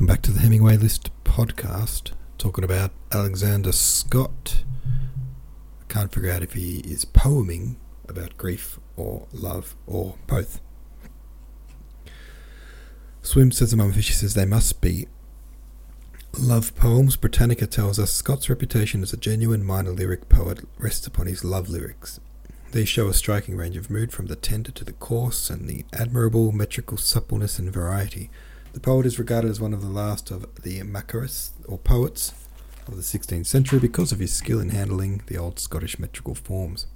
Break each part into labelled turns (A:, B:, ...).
A: Welcome back to the Hemingway List podcast, talking about Alexander Scott. I can't figure out if he is poeming about grief or love or both. Swim says among fish, says they must be love poems. Britannica tells us Scott's reputation as a genuine minor lyric poet rests upon his love lyrics. These show a striking range of mood from the tender to the coarse and the admirable metrical suppleness and variety. The poet is regarded as one of the last of the Makaris, or poets, of the 16th century because of his skill in handling the old Scottish metrical forms.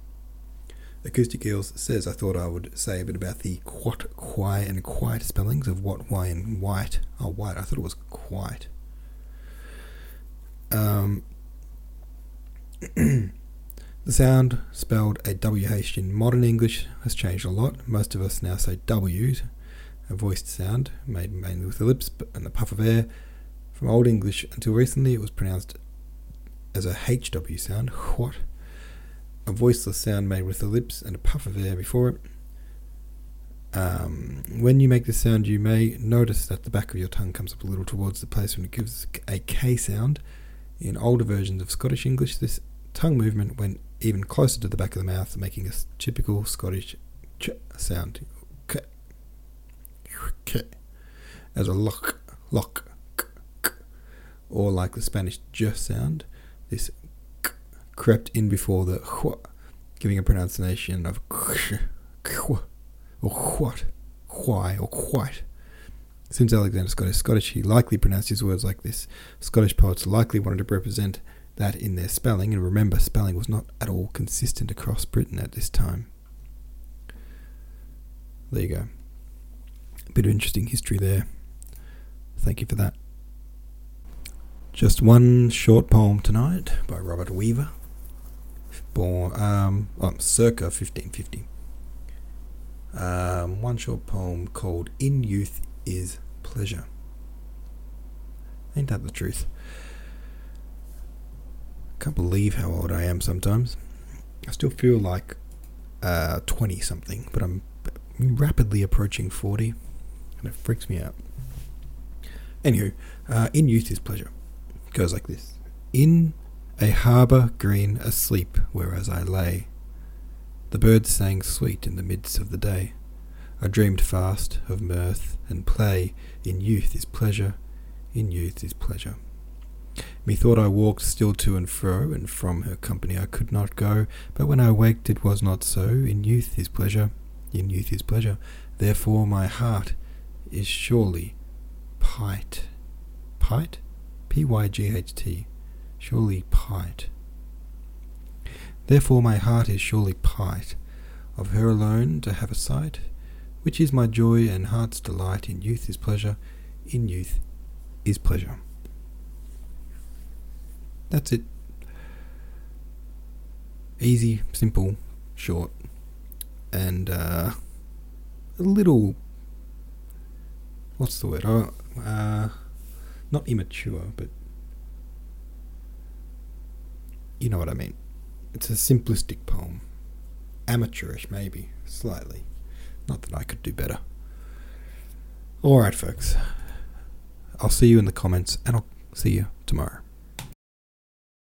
A: Acoustic Eels says I thought I would say a bit about the quat, quai, and quite spellings of what, why, and white. Oh, white. I thought it was quite. Um, The sound, spelled a WH in modern English, has changed a lot. Most of us now say W's, a voiced sound made mainly with the lips and a puff of air. From Old English until recently, it was pronounced as a HW sound, what? A voiceless sound made with the lips and a puff of air before it. Um, when you make this sound, you may notice that the back of your tongue comes up a little towards the place when it gives a K sound. In older versions of Scottish English, this tongue movement went even closer to the back of the mouth, making a typical Scottish ch sound. K, k, as a lock, lock, k, k, or like the Spanish j sound, this k crept in before the hua, giving a pronunciation of k, k, or what, why, or quite. Since Alexander Scott is Scottish, he likely pronounced his words like this. Scottish poets likely wanted to represent that in their spelling, and remember, spelling was not at all consistent across Britain at this time. There you go. A bit of interesting history there. Thank you for that. Just one short poem tonight by Robert Wever, born um, oh, circa 1550. Um, one short poem called In Youth is Pleasure. Ain't that the truth? Can't believe how old I am sometimes. I still feel like uh, 20 something, but I'm rapidly approaching 40, and it freaks me out. Anywho, uh, in youth is pleasure. Goes like this In a harbour green asleep, whereas I lay, the birds sang sweet in the midst of the day. I dreamed fast of mirth and play. In youth is pleasure, in youth is pleasure. Methought I walked still to and fro, and from her company I could not go. But when I waked, it was not so. In youth is pleasure, in youth is pleasure. Therefore my heart is surely pight. Pight? P Y G H T. Surely pight. Therefore my heart is surely pight. Of her alone to have a sight, which is my joy and heart's delight. In youth is pleasure, in youth is pleasure. That's it. Easy, simple, short, and uh, a little. What's the word? Uh, not immature, but you know what I mean. It's a simplistic poem, amateurish, maybe slightly. Not that I could do better. All right, folks. I'll see you in the comments, and I'll see you tomorrow.